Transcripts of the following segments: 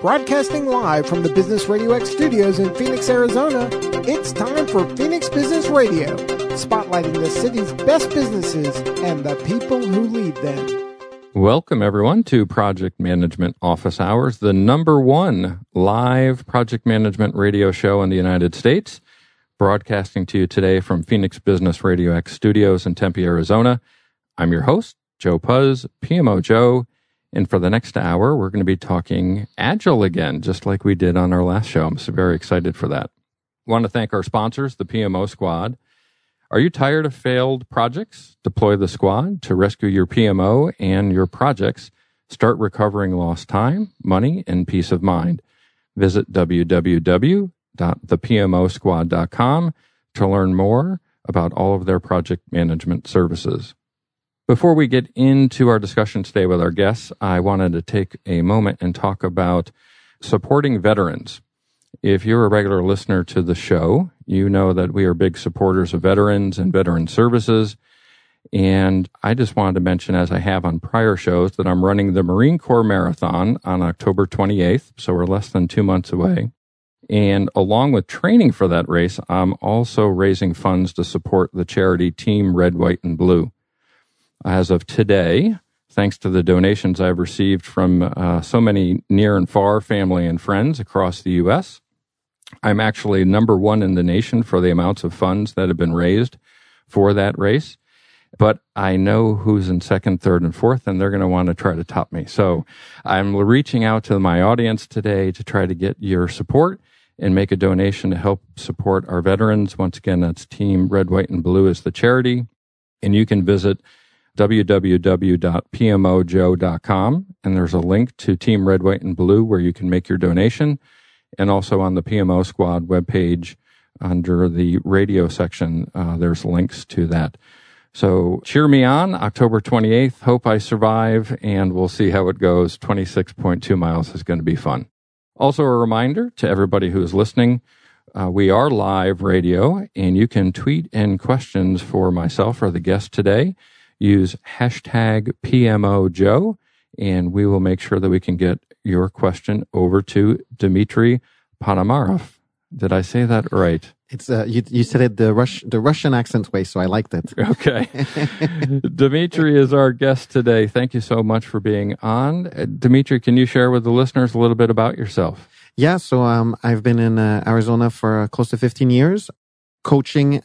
Broadcasting live from the Business Radio X studios in Phoenix, Arizona, it's time for Phoenix Business Radio, spotlighting the city's best businesses and the people who lead them. Welcome, everyone, to Project Management Office Hours, the number one live project management radio show in the United States. Broadcasting to you today from Phoenix Business Radio X studios in Tempe, Arizona. I'm your host, Joe Pusz, PMO Joe. And for the next hour, we're going to be talking Agile again, just like we did on our last show. I'm so very excited for that. I want to thank our sponsors, the PMO Squad. Are you tired of failed projects? Deploy the squad to rescue your PMO and your projects. Start recovering lost time, money, and peace of mind. Visit www.thepmosquad.com to learn more about all of their project management services. Before we get into our discussion today with our guests, I wanted to take a moment and talk about supporting veterans. If you're a regular listener to the show, you know that we are big supporters of veterans and veteran services. And I just wanted to mention, as I have on prior shows, that I'm running the Marine Corps Marathon on October 28th. So we're less than two months away. And along with training for that race, I'm also raising funds to support the charity Team Red, White, and Blue as of today, thanks to the donations I've received from uh, so many near and far family and friends across the U.S. I'm actually number one in the nation for the amounts of funds that have been raised for that race. But I know who's in second, third, and fourth, and they're going to want to try to top me. So I'm reaching out to my audience today to try to get your support and make a donation to help support our veterans. Once again, that's Team Red, White, and Blue is the charity. And you can visit www.pmojoe.com. And there's a link to Team Red, White, and Blue where you can make your donation. And also on the PMO Squad webpage under the radio section, uh, there's links to that. So cheer me on October 28th. Hope I survive and we'll see how it goes. 26.2 miles is going to be fun. Also a reminder to everybody who is listening. Uh, we are live radio and you can tweet in questions for myself or the guest today use hashtag PMO Joe, and we will make sure that we can get your question over to Dimitri Ponomareff. Did I say that right? It's uh, you. You said it the Rush, the Russian accent way, so I liked it. Okay, Dimitri is our guest today. Thank you so much for being on, uh, Dimitri. Can you share with the listeners a little bit about yourself? Yeah, so um, I've been in uh, Arizona for uh, close to 15 years, coaching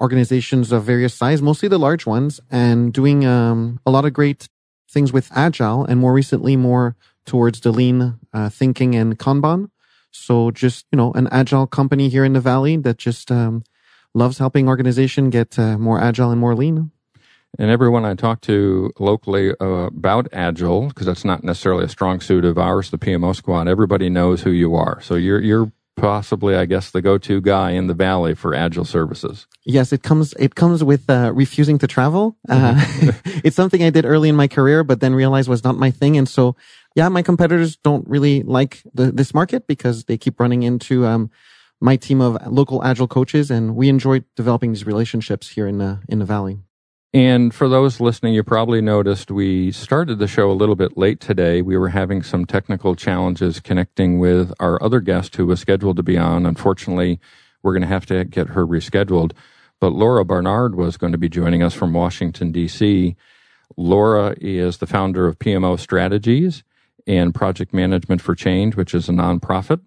organizations of various size, mostly the large ones, and doing um, a lot of great things with agile, and more recently, more towards the lean uh, thinking and Kanban. So just you know, an agile company here in the valley that just um, loves helping organization get uh, more agile and more lean. And everyone I talk to locally uh, about Agile, because that's not necessarily a strong suit of ours, the PMO squad, everybody knows who you are. So you're you're possibly, I guess, the go-to guy in the valley for agile services. Yes, it comes it comes with uh, refusing to travel. Uh, mm-hmm. it's something I did early in my career, but then realized was not my thing. And so, yeah, my competitors don't really like the, this market because they keep running into um, my team of local agile coaches, and we enjoy developing these relationships here in the in the valley. And for those listening, you probably noticed we started the show a little bit late today. We were having some technical challenges connecting with our other guest who was scheduled to be on. Unfortunately, we're going to have to get her rescheduled. But Laura Barnard was going to be joining us from Washington, D.C. Laura is the founder of PMO Strategies and Project Management for Change, which is a nonprofit.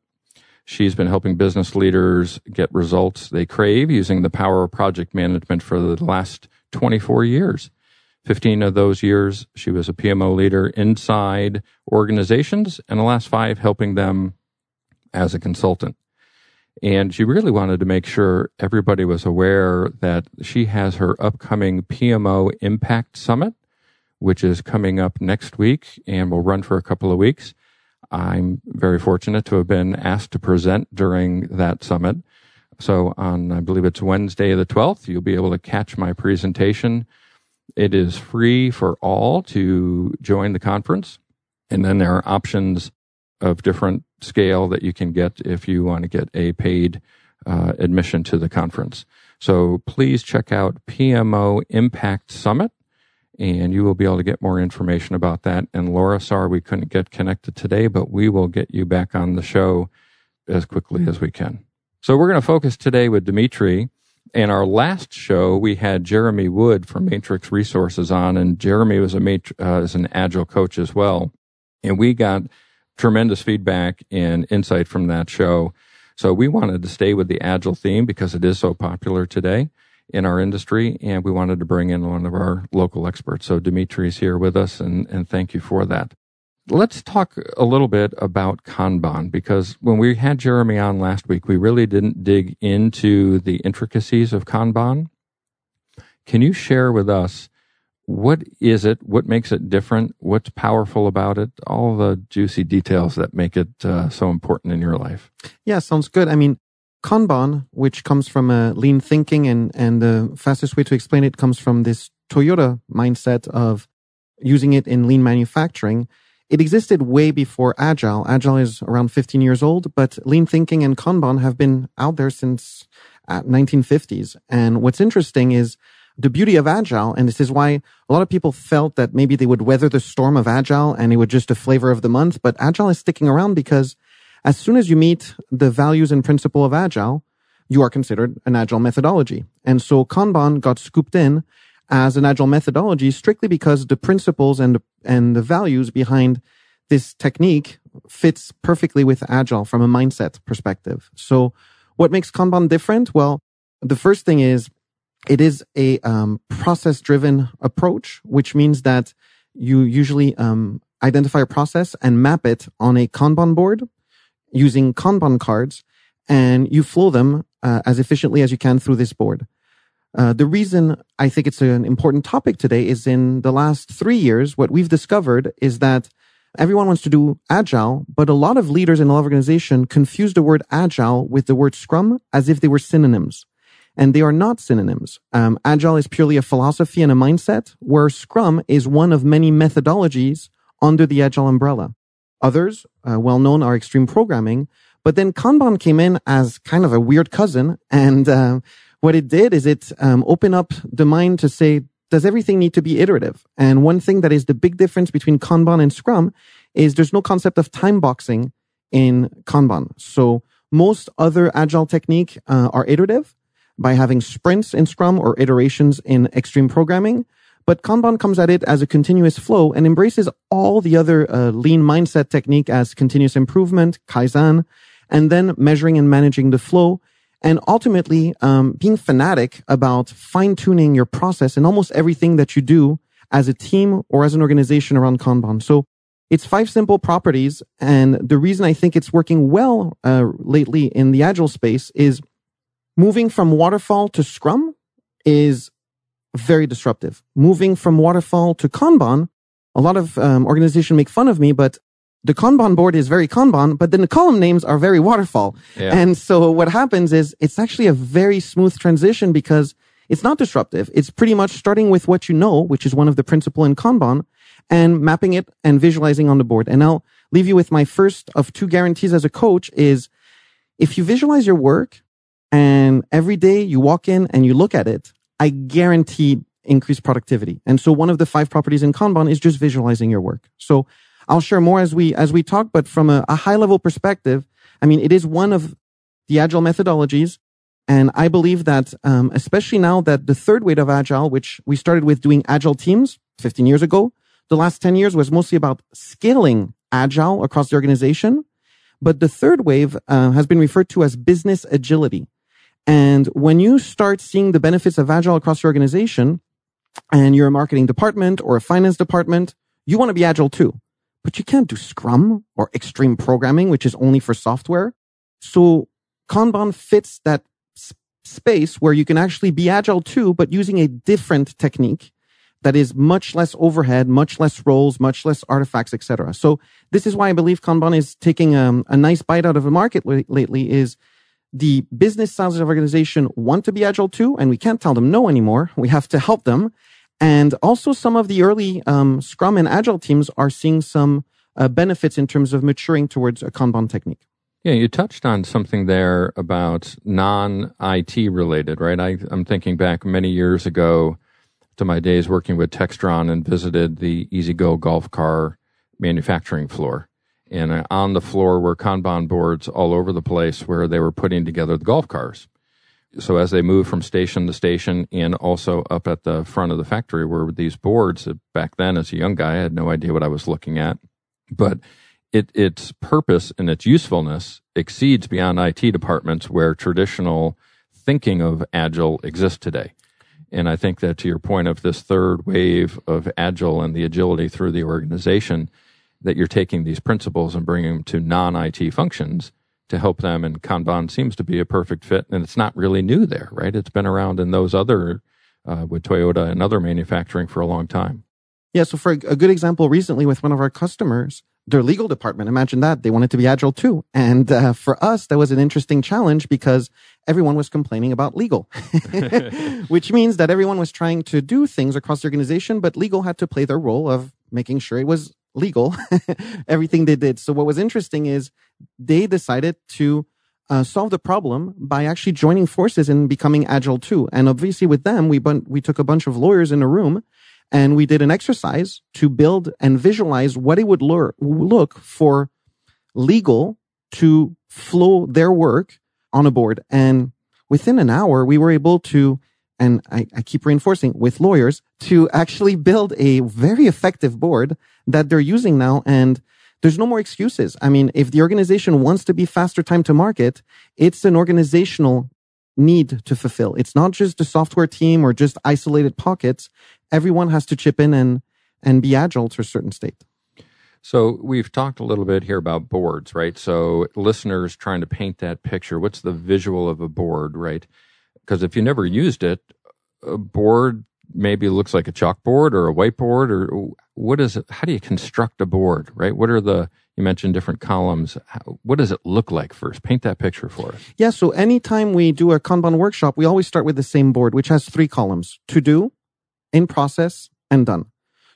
She's been helping business leaders get results they crave using the power of project management for the last 24 years. 15 of those years, she was a PMO leader inside organizations, and the last five helping them as a consultant. And she really wanted to make sure everybody was aware that she has her upcoming PMO Impact Summit, which is coming up next week and will run for a couple of weeks. I'm very fortunate to have been asked to present during that summit. So on, I believe it's Wednesday the 12th, you'll be able to catch my presentation. It is free for all to join the conference. And then there are options of different scale that you can get if you want to get a paid uh, admission to the conference. So please check out PMO Impact Summit and you will be able to get more information about that. And Laura, sorry we couldn't get connected today, but we will get you back on the show as quickly as we can. So we're going to focus today with Dimitri. In our last show, we had Jeremy Wood from Matrix Resources on, and Jeremy was a matri- uh, is an agile coach as well. And we got tremendous feedback and insight from that show. So we wanted to stay with the agile theme because it is so popular today in our industry, and we wanted to bring in one of our local experts. So Dimitri is here with us, and, and thank you for that. Let's talk a little bit about Kanban because when we had Jeremy on last week, we really didn't dig into the intricacies of Kanban. Can you share with us what is it? What makes it different? What's powerful about it? All the juicy details that make it uh, so important in your life. Yeah, sounds good. I mean, Kanban, which comes from uh, lean thinking, and and the fastest way to explain it comes from this Toyota mindset of using it in lean manufacturing. It existed way before Agile. Agile is around 15 years old, but lean thinking and Kanban have been out there since 1950s. Uh, and what's interesting is the beauty of Agile, and this is why a lot of people felt that maybe they would weather the storm of Agile and it would just a flavor of the month, but Agile is sticking around because as soon as you meet the values and principle of Agile, you are considered an Agile methodology. And so Kanban got scooped in as an Agile methodology strictly because the principles and, and the values behind this technique fits perfectly with Agile from a mindset perspective. So what makes Kanban different? Well, the first thing is it is a um, process driven approach, which means that you usually um, identify a process and map it on a Kanban board using Kanban cards, and you flow them uh, as efficiently as you can through this board. Uh, the reason I think it's an important topic today is in the last three years, what we've discovered is that everyone wants to do agile, but a lot of leaders in the organization confuse the word agile with the word scrum as if they were synonyms. And they are not synonyms. Um, agile is purely a philosophy and a mindset, where scrum is one of many methodologies under the agile umbrella. Others, uh, well known, are extreme programming. But then Kanban came in as kind of a weird cousin. And uh, what it did is it um, opened up the mind to say, does everything need to be iterative? And one thing that is the big difference between Kanban and Scrum is there's no concept of time boxing in Kanban. So most other agile technique uh, are iterative by having sprints in Scrum or iterations in extreme programming. But Kanban comes at it as a continuous flow and embraces all the other uh, lean mindset technique as continuous improvement, Kaizen, and then measuring and managing the flow and ultimately um, being fanatic about fine tuning your process and almost everything that you do as a team or as an organization around Kanban. So it's five simple properties. And the reason I think it's working well uh, lately in the agile space is moving from waterfall to Scrum is very disruptive. Moving from waterfall to Kanban, a lot of um, organizations make fun of me, but the Kanban board is very Kanban, but then the column names are very waterfall. Yeah. And so what happens is it's actually a very smooth transition because it's not disruptive. It's pretty much starting with what you know, which is one of the principle in Kanban and mapping it and visualizing on the board. And I'll leave you with my first of two guarantees as a coach is if you visualize your work and every day you walk in and you look at it, I guarantee increased productivity. And so one of the five properties in Kanban is just visualizing your work. So I'll share more as we, as we talk, but from a, a high level perspective, I mean, it is one of the agile methodologies. And I believe that, um, especially now that the third wave of agile, which we started with doing agile teams 15 years ago, the last 10 years was mostly about scaling agile across the organization. But the third wave uh, has been referred to as business agility. And when you start seeing the benefits of agile across your organization and you're a marketing department or a finance department, you want to be agile too. But you can't do Scrum or extreme programming, which is only for software. So Kanban fits that space where you can actually be agile too, but using a different technique that is much less overhead, much less roles, much less artifacts, etc. So this is why I believe Kanban is taking um, a nice bite out of the market lately. Is the business sides of organization want to be agile too, and we can't tell them no anymore. We have to help them. And also some of the early um, Scrum and Agile teams are seeing some uh, benefits in terms of maturing towards a Kanban technique. Yeah, you touched on something there about non IT related, right? I, I'm thinking back many years ago to my days working with Textron and visited the E-Z-GO golf car manufacturing floor. And uh, on the floor were Kanban boards all over the place where they were putting together the golf cars. So as they moved from station to station and also up at the front of the factory were these boards that back then as a young guy, I had no idea what I was looking at. But it, its purpose and its usefulness exceeds beyond IT departments where traditional thinking of agile exists today. And I think that to your point of this third wave of agile and the agility through the organization, that you're taking these principles and bringing them to non IT functions to help them. And Kanban seems to be a perfect fit. And it's not really new there, right? It's been around in those other, uh, with Toyota and other manufacturing for a long time. Yeah. So for a good example, recently with one of our customers, their legal department, imagine that they wanted to be agile too. And uh, for us, that was an interesting challenge because everyone was complaining about legal, which means that everyone was trying to do things across the organization, but legal had to play their role of making sure it was legal, everything they did. So what was interesting is they decided to uh, solve the problem by actually joining forces and becoming agile too. And obviously with them, we, bun- we took a bunch of lawyers in a room and we did an exercise to build and visualize what it would lure, look for legal to flow their work on a board. And within an hour, we were able to and I, I, keep reinforcing with lawyers to actually build a very effective board that they're using now. And there's no more excuses. I mean, if the organization wants to be faster time to market, it's an organizational need to fulfill. It's not just the software team or just isolated pockets. Everyone has to chip in and, and be agile to a certain state. So we've talked a little bit here about boards, right? So listeners trying to paint that picture. What's the visual of a board, right? Because if you never used it, a board maybe looks like a chalkboard or a whiteboard or what is it? How do you construct a board, right? What are the, you mentioned different columns. What does it look like first? Paint that picture for us. Yeah. So anytime we do a Kanban workshop, we always start with the same board, which has three columns to do, in process, and done.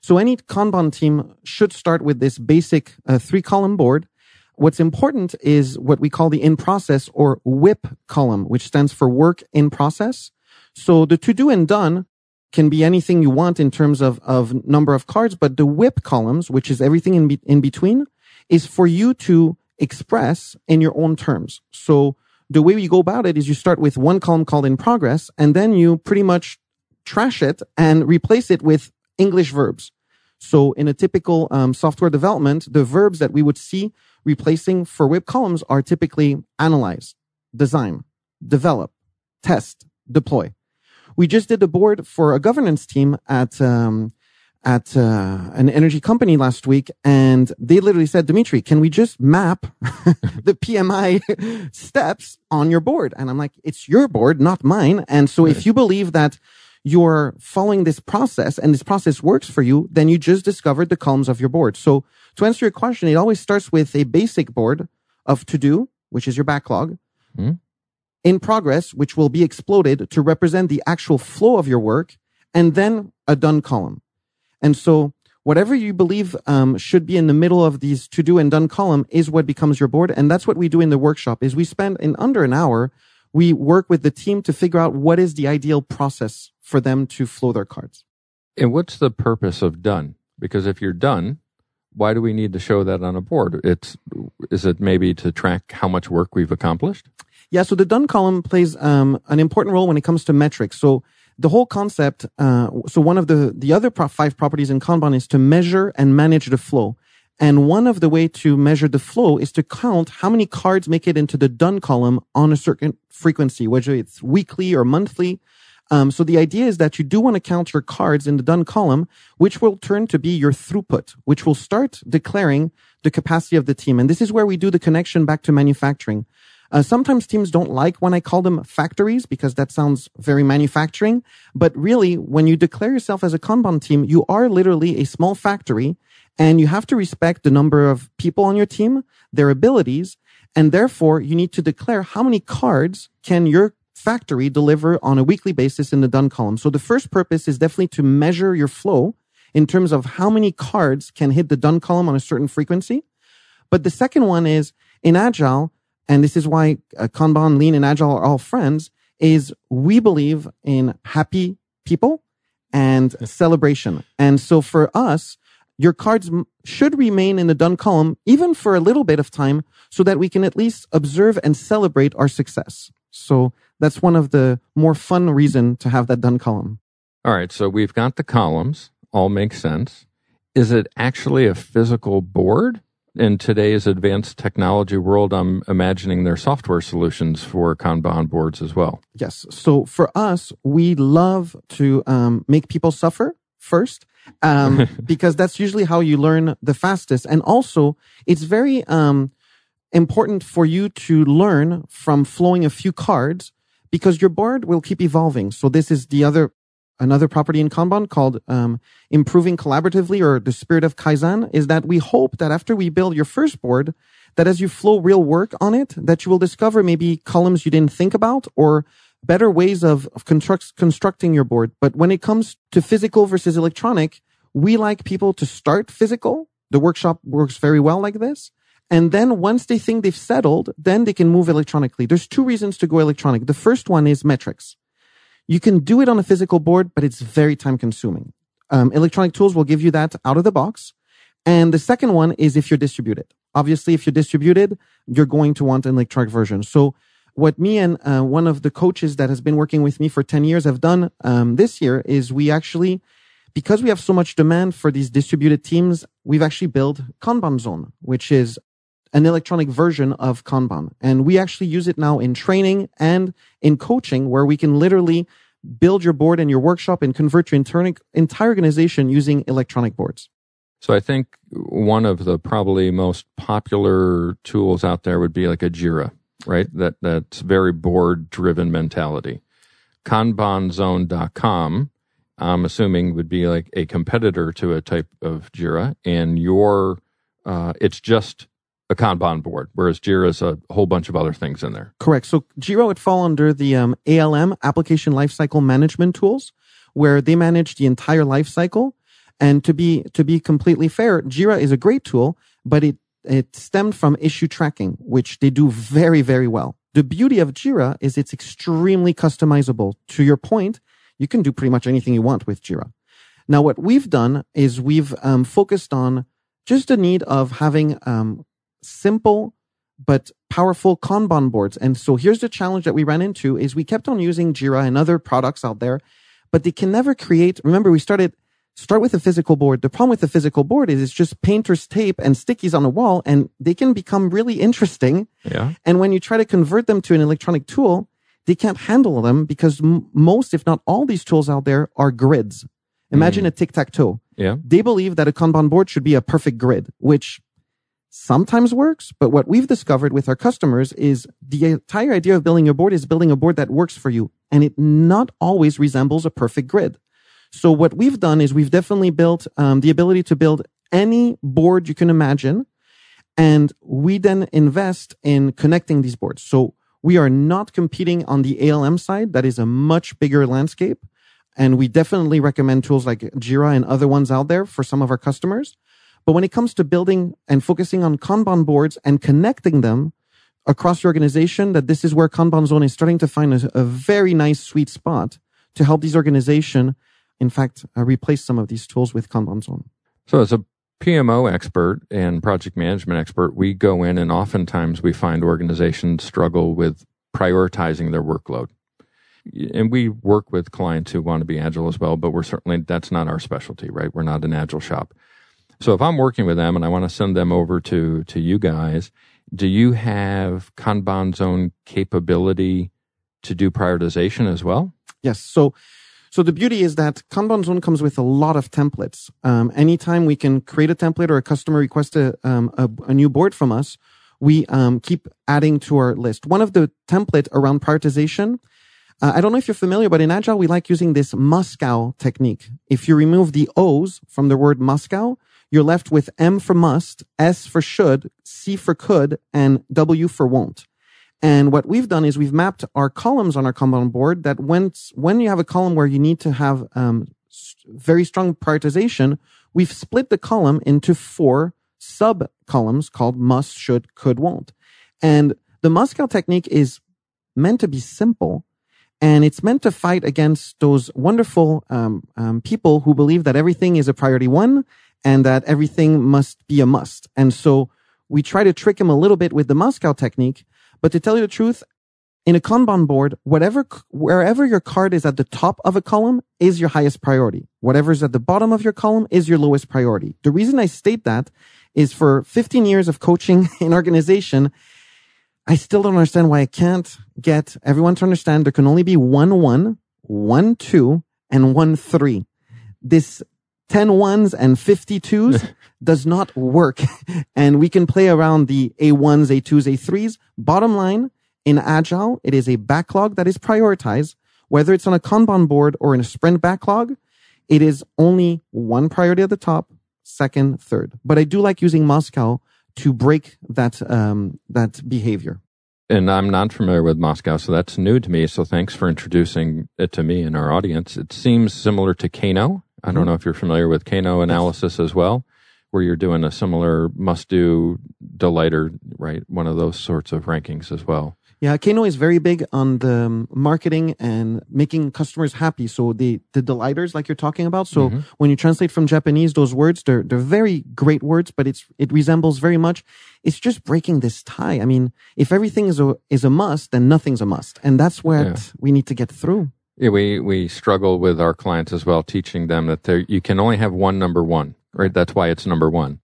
So any Kanban team should start with this basic uh, three column board What's important is what we call the in process or WIP column, which stands for work in process. So the to do and done can be anything you want in terms of, of number of cards, but the WIP columns, which is everything in, be, in between, is for you to express in your own terms. So the way you go about it is you start with one column called in progress, and then you pretty much trash it and replace it with English verbs. So in a typical um, software development, the verbs that we would see replacing for WIP columns are typically analyze, design, develop, test, deploy. We just did the board for a governance team at um, at uh, an energy company last week, and they literally said, "Dimitri, can we just map the PMI steps on your board?" And I'm like, "It's your board, not mine." And so, if you believe that you're following this process and this process works for you, then you just discovered the columns of your board. So to answer your question, it always starts with a basic board of to do, which is your backlog, mm. In progress, which will be exploded to represent the actual flow of your work, and then a done column. And so whatever you believe um, should be in the middle of these to do and done column is what becomes your board. And that's what we do in the workshop is we spend in under an hour we work with the team to figure out what is the ideal process for them to flow their cards. And what's the purpose of done? Because if you're done, why do we need to show that on a board? It's is it maybe to track how much work we've accomplished? Yeah, so the done column plays um, an important role when it comes to metrics. So the whole concept, uh, so one of the the other pro- five properties in Kanban is to measure and manage the flow. And one of the way to measure the flow is to count how many cards make it into the done column on a certain frequency, whether it's weekly or monthly. Um, so the idea is that you do want to count your cards in the done column, which will turn to be your throughput, which will start declaring the capacity of the team. And this is where we do the connection back to manufacturing. Uh, sometimes teams don't like when I call them factories because that sounds very manufacturing. But really, when you declare yourself as a Kanban team, you are literally a small factory and you have to respect the number of people on your team, their abilities, and therefore you need to declare how many cards can your factory deliver on a weekly basis in the done column. So the first purpose is definitely to measure your flow in terms of how many cards can hit the done column on a certain frequency. But the second one is in Agile, and this is why uh, Kanban, Lean, and Agile are all friends, is we believe in happy people and celebration. And so for us, your cards should remain in the done column even for a little bit of time so that we can at least observe and celebrate our success. So that's one of the more fun reason to have that done column. All right. So we've got the columns all makes sense. Is it actually a physical board? In today's advanced technology world, I'm imagining their software solutions for Kanban boards as well. Yes. So for us, we love to um, make people suffer first um, because that's usually how you learn the fastest. And also, it's very um, important for you to learn from flowing a few cards because your board will keep evolving. So this is the other another property in Kanban called um, improving collaboratively or the spirit of Kaizen is that we hope that after we build your first board, that as you flow real work on it, that you will discover maybe columns you didn't think about or better ways of, of construct, constructing your board. But when it comes to physical versus electronic, we like people to start physical. The workshop works very well like this. And then once they think they've settled, then they can move electronically. There's two reasons to go electronic. The first one is metrics. You can do it on a physical board, but it's very time consuming. Um, electronic tools will give you that out of the box. And the second one is if you're distributed. Obviously, if you're distributed, you're going to want an electronic version. So what me and uh, one of the coaches that has been working with me for 10 years have done um, this year is we actually, because we have so much demand for these distributed teams, we've actually built Kanban Zone, which is an electronic version of Kanban. And we actually use it now in training and in coaching where we can literally build your board and your workshop and convert your entire, entire organization using electronic boards. So I think one of the probably most popular tools out there would be like a Jira, right? That that's very board driven mentality. Kanbanzone.com, I'm assuming would be like a competitor to a type of Jira, and your uh, it's just a Kanban board, whereas Jira is a whole bunch of other things in there. Correct. So Jira would fall under the um, ALM, Application Lifecycle Management Tools, where they manage the entire lifecycle. And to be to be completely fair, Jira is a great tool, but it it stemmed from issue tracking, which they do very very well. The beauty of Jira is it's extremely customizable. To your point, you can do pretty much anything you want with Jira. Now, what we've done is we've um, focused on just the need of having um, simple but powerful Kanban boards. And so here's the challenge that we ran into is we kept on using Jira and other products out there, but they can never create. Remember, we started start with a physical board. The problem with the physical board is it's just painter's tape and stickies on a wall and they can become really interesting. Yeah. And when you try to convert them to an electronic tool, they can't handle them because m- most, if not all these tools out there are grids. Imagine mm. a tic-tac-toe. Yeah. They believe that a Kanban board should be a perfect grid, which sometimes works, but what we've discovered with our customers is the entire idea of building a board is building a board that works for you. And it not always resembles a perfect grid. So what we've done is we've definitely built um, the ability to build any board you can imagine. And we then invest in connecting these boards. So we are not competing on the ALM side. That is a much bigger landscape. And we definitely recommend tools like Jira and other ones out there for some of our customers. But when it comes to building and focusing on Kanban boards and connecting them across your organization, that this is where Kanban Zone is starting to find a, a very nice sweet spot to help these organizations, in fact, uh, replace some of these tools with Kanban Zone. So as a PMO expert and project management expert, we go in and oftentimes we find organizations struggle with prioritizing their workload. And we work with clients who want to be agile as well, but we're certainly, that's not our specialty, right? We're not an agile shop. So if I'm working with them and I want to send them over to to you guys, do you have Kanban zone capability to do prioritization as well? Yes. So so the beauty is that Kanban zone comes with a lot of templates. Um, anytime we can create a template or a customer request a, um, a, a new board from us, we um, keep adding to our list. One of the template around prioritization uh, I don't know if you're familiar, but in Agile, we like using this Moscow technique. If you remove the O's from the word Moscow, you're left with M for must, S for should, C for could, and W for won't. And what we've done is we've mapped our columns on our Kanban board that when, when you have a column where you need to have um, very strong prioritization, we've split the column into four sub columns called must, should, could, won't. And the Moscow technique is meant to be simple. And it's meant to fight against those wonderful um, um, people who believe that everything is a priority one and that everything must be a must. And so we try to trick him a little bit with the Moscow technique. But to tell you the truth, in a Kanban board, whatever, wherever your card is at the top of a column is your highest priority. Whatever is at the bottom of your column is your lowest priority. The reason I state that is for 15 years of coaching in organization, I still don't understand why I can't get everyone to understand there can only be one one, one two, and one three. This 10 ones and 52s does not work. and we can play around the A1s, A2s, A3s. Bottom line, in Agile, it is a backlog that is prioritized. Whether it's on a Kanban board or in a sprint backlog, it is only one priority at the top, second, third. But I do like using Moscow to break that um, that behavior. And I'm not familiar with Moscow, so that's new to me. So thanks for introducing it to me and our audience. It seems similar to Kano. I don't know if you're familiar with Kano analysis as well, where you're doing a similar must do delighter, right? One of those sorts of rankings as well. Yeah, Kano is very big on the um, marketing and making customers happy. So the the delighters, like you're talking about. So mm-hmm. when you translate from Japanese, those words they're they're very great words, but it's it resembles very much. It's just breaking this tie. I mean, if everything is a is a must, then nothing's a must, and that's what yeah. we need to get through. Yeah, we we struggle with our clients as well, teaching them that you can only have one number one. Right, that's why it's number one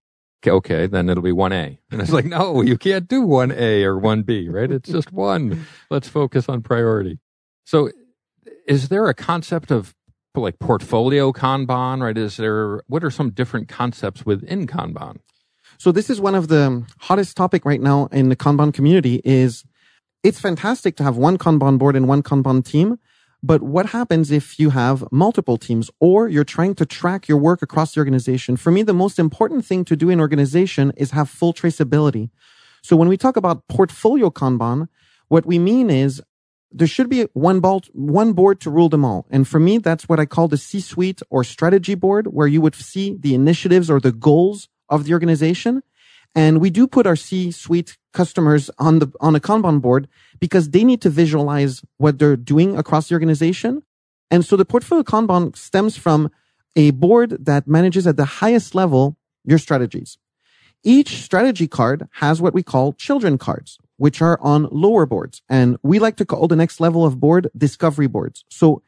okay, then it'll be 1A. And it's like, no, you can't do 1A or 1B, right? It's just one. Let's focus on priority. So is there a concept of like portfolio Kanban, right? Is there, what are some different concepts within Kanban? So this is one of the hottest topic right now in the Kanban community is it's fantastic to have one Kanban board and one Kanban team, but what happens if you have multiple teams or you're trying to track your work across the organization? For me, the most important thing to do in organization is have full traceability. So when we talk about portfolio Kanban, what we mean is there should be one, ball, one board to rule them all. And for me, that's what I call the C-suite or strategy board, where you would see the initiatives or the goals of the organization. And we do put our C-suite customers on the, on a Kanban board because they need to visualize what they're doing across the organization. And so the portfolio Kanban stems from a board that manages at the highest level your strategies. Each strategy card has what we call children cards, which are on lower boards. And we like to call the next level of board discovery boards. So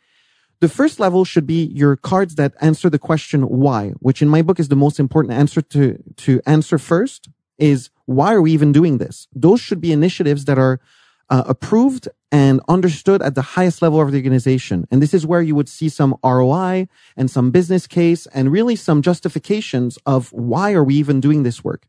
the first level should be your cards that answer the question why, which in my book is the most important answer to, to answer first is why are we even doing this? Those should be initiatives that are uh, approved and understood at the highest level of the organization. And this is where you would see some ROI and some business case and really some justifications of why are we even doing this work.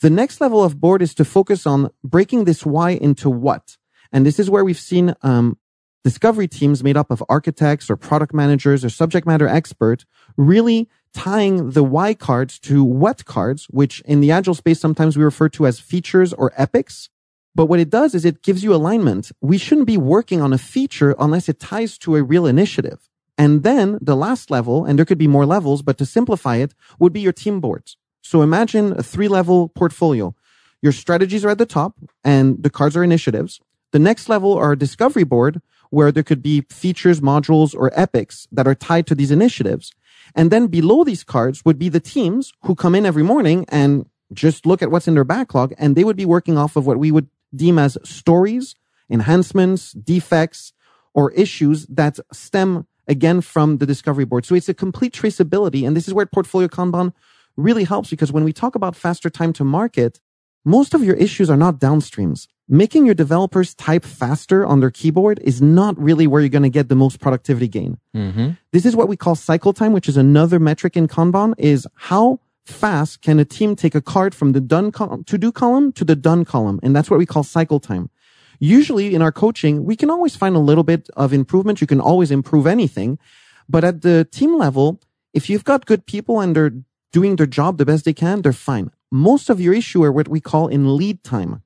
The next level of board is to focus on breaking this why into what. And this is where we've seen um, discovery teams made up of architects or product managers or subject matter experts really tying the why cards to what cards, which in the agile space sometimes we refer to as features or epics. But what it does is it gives you alignment. We shouldn't be working on a feature unless it ties to a real initiative. And then the last level, and there could be more levels, but to simplify it, would be your team boards. So imagine a three level portfolio. Your strategies are at the top and the cards are initiatives. The next level are discovery board where there could be features, modules, or epics that are tied to these initiatives. And then below these cards would be the teams who come in every morning and just look at what's in their backlog and they would be working off of what we would deem as stories, enhancements, defects, or issues that stem again from the discovery board. So it's a complete traceability. And this is where portfolio Kanban really helps because when we talk about faster time to market, most of your issues are not downstreams. Making your developers type faster on their keyboard is not really where you're going to get the most productivity gain. Mm-hmm. This is what we call cycle time, which is another metric in Kanban is how fast can a team take a card from the done col- to do column to the done column. And that's what we call cycle time. Usually in our coaching, we can always find a little bit of improvement. You can always improve anything. But at the team level, if you've got good people and they're doing their job the best they can, they're fine most of your issue are what we call in lead time,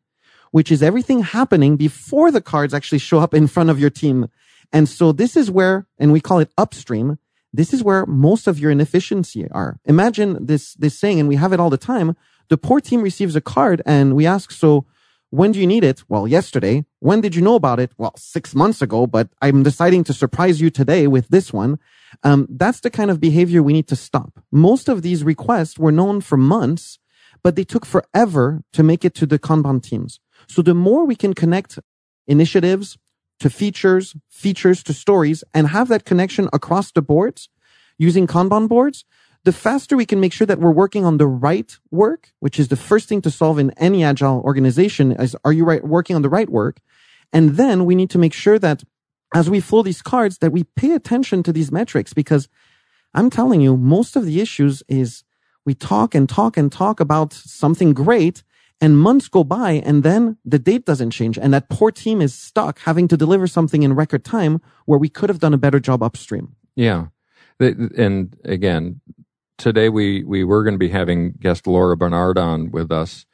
which is everything happening before the cards actually show up in front of your team. And so this is where, and we call it upstream. This is where most of your inefficiency are. Imagine this, this saying, and we have it all the time. The poor team receives a card and we ask, so When do you need it? Well, yesterday. When did you know about it? Well, six months ago, but I'm deciding to surprise you today with this one. Um, that's the kind of behavior we need to stop. Most of these requests were known for months, but they took forever to make it to the Kanban teams. So the more we can connect initiatives to features, features to stories, and have that connection across the boards using Kanban boards, the faster we can make sure that we're working on the right work, which is the first thing to solve in any agile organization is, are you right, working on the right work? And then we need to make sure that as we flow these cards, that we pay attention to these metrics because I'm telling you, most of the issues is we talk and talk and talk about something great and months go by and then the date doesn't change and that poor team is stuck having to deliver something in record time where we could have done a better job upstream. Yeah. And again, today we, we were going to be having guest Laura Barnard on with us.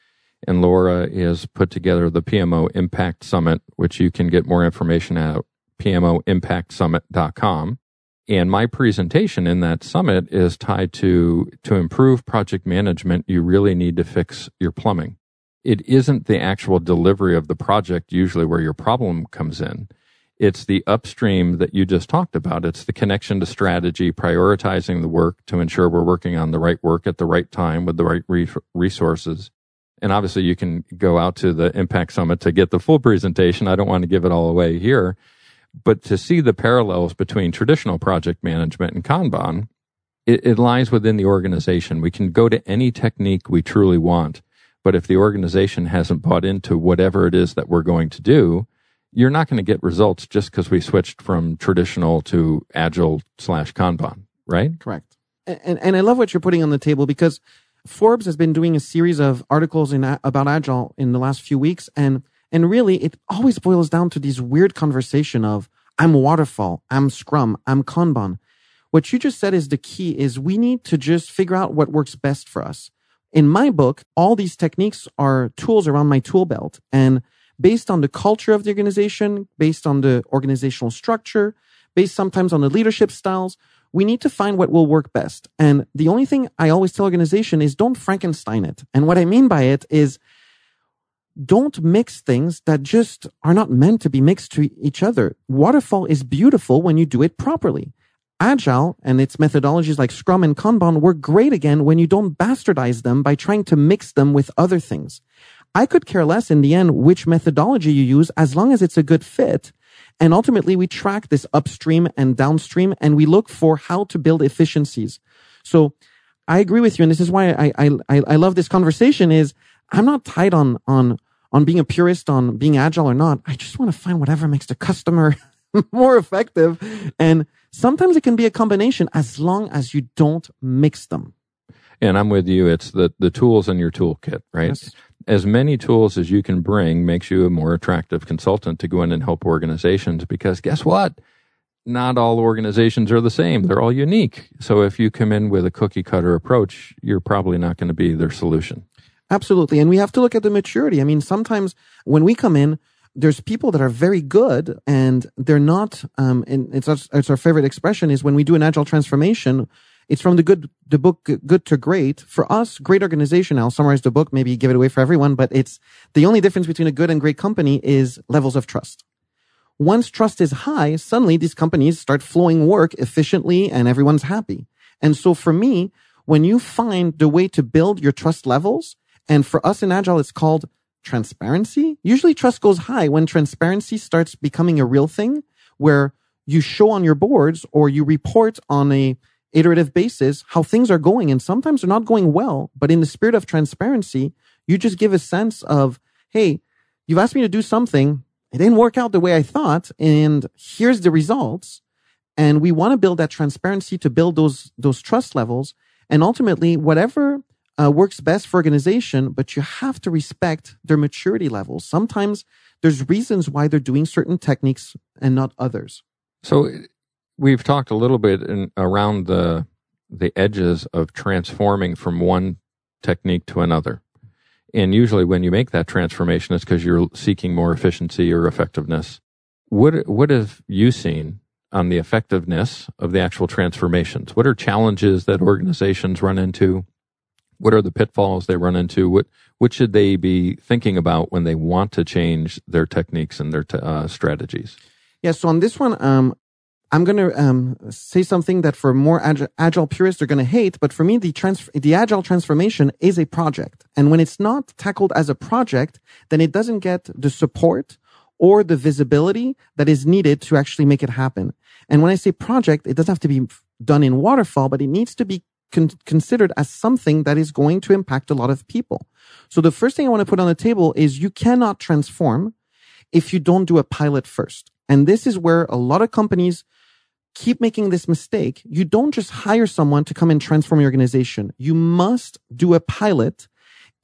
And Laura is put together the PMO Impact Summit, which you can get more information at pmoimpactsummit.com. And my presentation in that summit is tied to, to improve project management, you really need to fix your plumbing. It isn't the actual delivery of the project usually where your problem comes in. It's the upstream that you just talked about. It's the connection to strategy, prioritizing the work to ensure we're working on the right work at the right time with the right re- resources. And obviously you can go out to the Impact Summit to get the full presentation. I don't want to give it all away here, but to see the parallels between traditional project management and Kanban, it, it lies within the organization. We can go to any technique we truly want, but if the organization hasn't bought into whatever it is that we're going to do, you're not going to get results just because we switched from traditional to agile slash Kanban, right? Correct. And, and I love what you're putting on the table because Forbes has been doing a series of articles in, about agile in the last few weeks. And, and really it always boils down to these weird conversation of I'm waterfall, I'm scrum, I'm Kanban. What you just said is the key is we need to just figure out what works best for us. In my book, all these techniques are tools around my tool belt and based on the culture of the organization, based on the organizational structure, based sometimes on the leadership styles. We need to find what will work best. And the only thing I always tell organization is don't Frankenstein it. And what I mean by it is don't mix things that just are not meant to be mixed to each other. Waterfall is beautiful when you do it properly. Agile and its methodologies like Scrum and Kanban work great again when you don't bastardize them by trying to mix them with other things. I could care less in the end which methodology you use as long as it's a good fit. And ultimately we track this upstream and downstream and we look for how to build efficiencies. So I agree with you. And this is why I, I, I love this conversation is I'm not tied on, on, on being a purist on being agile or not. I just want to find whatever makes the customer more effective. And sometimes it can be a combination as long as you don't mix them. And I'm with you. It's the, the tools in your toolkit, right? Yes as many tools as you can bring makes you a more attractive consultant to go in and help organizations because guess what? Not all organizations are the same. They're all unique. So if you come in with a cookie cutter approach, you're probably not going to be their solution. Absolutely. And we have to look at the maturity. I mean, sometimes when we come in, there's people that are very good and they're not, um, and it's, it's our favorite expression is when we do an agile transformation, it's from the good, the book Good to Great. For us, great organization. I'll summarize the book, maybe give it away for everyone, but it's the only difference between a good and great company is levels of trust. Once trust is high, suddenly these companies start flowing work efficiently and everyone's happy. And so for me, when you find the way to build your trust levels, and for us in Agile, it's called transparency. Usually trust goes high when transparency starts becoming a real thing where you show on your boards or you report on a iterative basis how things are going. And sometimes they're not going well, but in the spirit of transparency, you just give a sense of, Hey, you've asked me to do something. It didn't work out the way I thought. And here's the results. And we want to build that transparency to build those, those trust levels. And ultimately, whatever uh, works best for organization, but you have to respect their maturity levels. Sometimes there's reasons why they're doing certain techniques and not others. So we've talked a little bit in, around the the edges of transforming from one technique to another. And usually when you make that transformation, it's because you're seeking more efficiency or effectiveness. What, what have you seen on the effectiveness of the actual transformations? What are challenges that organizations run into? What are the pitfalls they run into? What, what should they be thinking about when they want to change their techniques and their uh, strategies? Yeah. So on this one, um, I'm going to um, say something that for more agile, agile purists are going to hate, but for me, the trans- the agile transformation is a project. And when it's not tackled as a project, then it doesn't get the support or the visibility that is needed to actually make it happen. And when I say project, it doesn't have to be done in waterfall, but it needs to be con- considered as something that is going to impact a lot of people. So the first thing I want to put on the table is you cannot transform if you don't do a pilot first. And this is where a lot of companies keep making this mistake. You don't just hire someone to come and transform your organization. You must do a pilot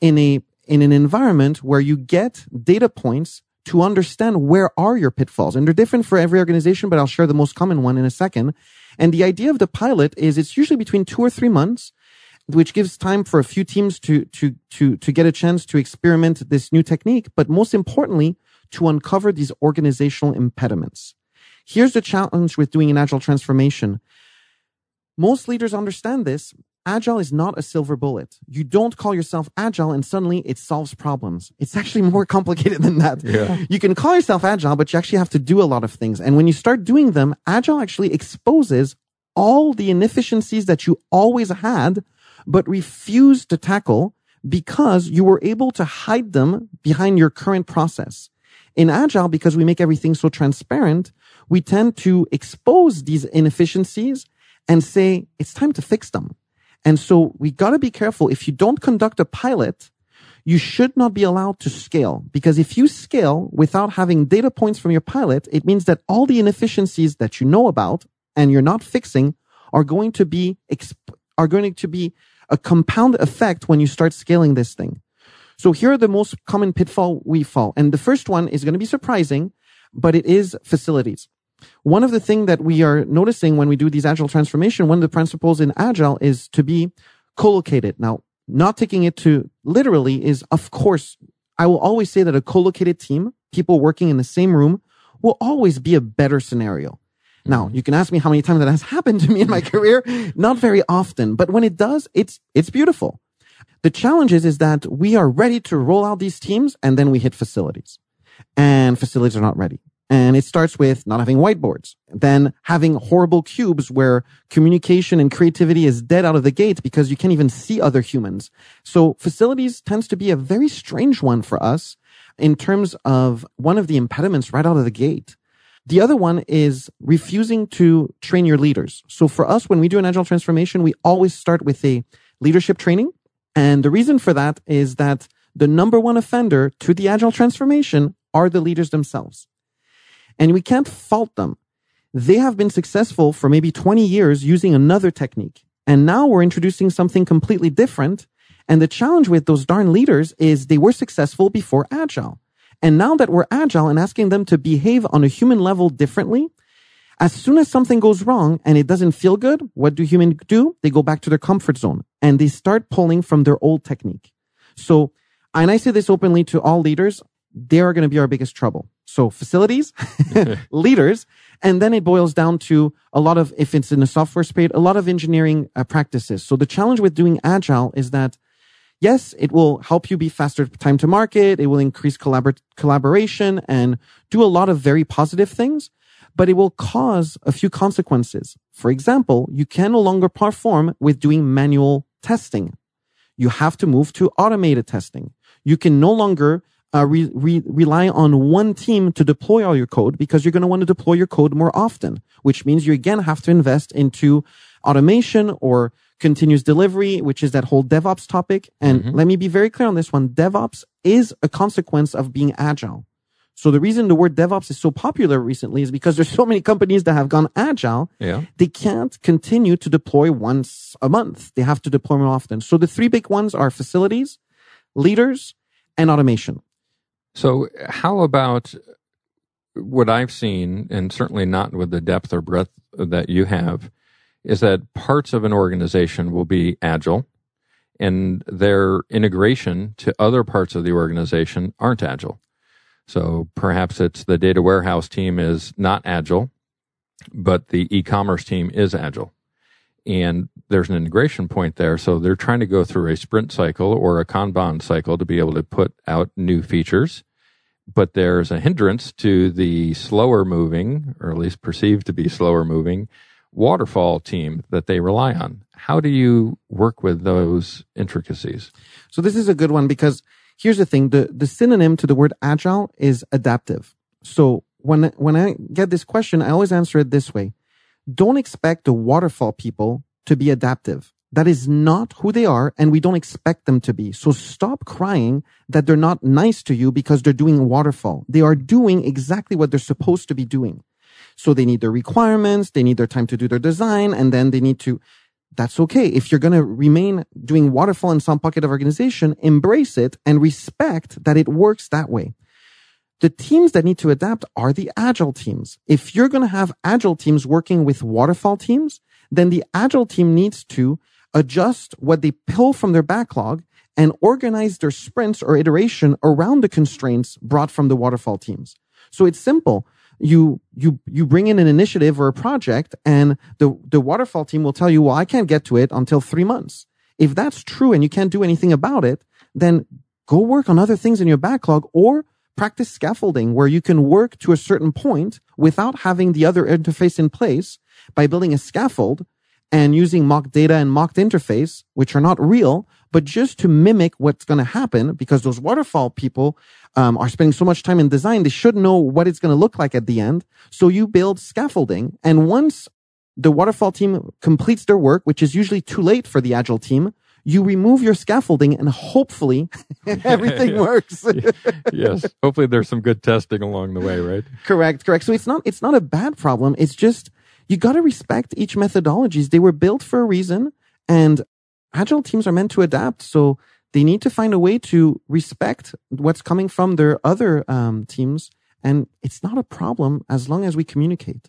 in a, in an environment where you get data points to understand where are your pitfalls. And they're different for every organization, but I'll share the most common one in a second. And the idea of the pilot is it's usually between two or three months, which gives time for a few teams to, to, to, to get a chance to experiment this new technique. But most importantly, to uncover these organizational impediments. Here's the challenge with doing an agile transformation. Most leaders understand this. Agile is not a silver bullet. You don't call yourself agile and suddenly it solves problems. It's actually more complicated than that. Yeah. You can call yourself agile, but you actually have to do a lot of things. And when you start doing them, agile actually exposes all the inefficiencies that you always had, but refused to tackle because you were able to hide them behind your current process. In agile, because we make everything so transparent, we tend to expose these inefficiencies and say it's time to fix them. And so we got to be careful. If you don't conduct a pilot, you should not be allowed to scale because if you scale without having data points from your pilot, it means that all the inefficiencies that you know about and you're not fixing are going to be, are going to be a compound effect when you start scaling this thing. So here are the most common pitfall we fall. And the first one is going to be surprising, but it is facilities. One of the things that we are noticing when we do these agile transformation, one of the principles in agile is to be co-located. Now, not taking it to literally is, of course, I will always say that a co-located team, people working in the same room, will always be a better scenario. Now, mm-hmm. you can ask me how many times that has happened to me in my mm-hmm. career. Not very often, but when it does, it's, it's beautiful. The challenge is, is that we are ready to roll out these teams and then we hit facilities and facilities are not ready. And it starts with not having whiteboards, then having horrible cubes where communication and creativity is dead out of the gate because you can't even see other humans. So facilities tends to be a very strange one for us in terms of one of the impediments right out of the gate. The other one is refusing to train your leaders. So for us, when we do an agile transformation, we always start with a leadership training. And the reason for that is that the number one offender to the agile transformation are the leaders themselves and we can't fault them. They have been successful for maybe 20 years using another technique. And now we're introducing something completely different. And the challenge with those darn leaders is they were successful before agile. And now that we're agile and asking them to behave on a human level differently, as soon as something goes wrong and it doesn't feel good, what do humans do? They go back to their comfort zone and they start pulling from their old technique. So, and I say this openly to all leaders, they are going to be our biggest trouble. So facilities, leaders, and then it boils down to a lot of, if it's in the software space, a lot of engineering uh, practices. So the challenge with doing agile is that yes, it will help you be faster time to market. It will increase collabor- collaboration and do a lot of very positive things, but it will cause a few consequences. For example, you can no longer perform with doing manual testing. You have to move to automated testing. You can no longer uh, re- re- rely on one team to deploy all your code because you're going to want to deploy your code more often, which means you again have to invest into automation or continuous delivery, which is that whole DevOps topic. And mm-hmm. let me be very clear on this one. DevOps is a consequence of being agile. So the reason the word DevOps is so popular recently is because there's so many companies that have gone agile. Yeah. They can't continue to deploy once a month. They have to deploy more often. So the three big ones are facilities, leaders, and automation. So, how about what I've seen, and certainly not with the depth or breadth that you have, is that parts of an organization will be agile and their integration to other parts of the organization aren't agile. So perhaps it's the data warehouse team is not agile, but the e commerce team is agile. And there's an integration point there. So they're trying to go through a sprint cycle or a Kanban cycle to be able to put out new features. But there's a hindrance to the slower moving, or at least perceived to be slower moving, waterfall team that they rely on. How do you work with those intricacies? So this is a good one because here's the thing. The, the synonym to the word agile is adaptive. So when, when I get this question, I always answer it this way. Don't expect the waterfall people to be adaptive. That is not who they are, and we don't expect them to be. So stop crying that they're not nice to you because they're doing waterfall. They are doing exactly what they're supposed to be doing. So they need their requirements, they need their time to do their design, and then they need to. That's okay. If you're going to remain doing waterfall in some pocket of organization, embrace it and respect that it works that way. The teams that need to adapt are the agile teams. If you're going to have agile teams working with waterfall teams, then the agile team needs to adjust what they pull from their backlog and organize their sprints or iteration around the constraints brought from the waterfall teams. So it's simple. You, you, you bring in an initiative or a project and the, the waterfall team will tell you, well, I can't get to it until three months. If that's true and you can't do anything about it, then go work on other things in your backlog or practice scaffolding where you can work to a certain point without having the other interface in place by building a scaffold and using mock data and mocked interface, which are not real, but just to mimic what's going to happen because those waterfall people um, are spending so much time in design. They should know what it's going to look like at the end. So you build scaffolding. And once the waterfall team completes their work, which is usually too late for the agile team, you remove your scaffolding and hopefully everything works. yes. Hopefully there's some good testing along the way, right? Correct, correct. So it's not it's not a bad problem. It's just you got to respect each methodologies. They were built for a reason and agile teams are meant to adapt. So they need to find a way to respect what's coming from their other um, teams. And it's not a problem as long as we communicate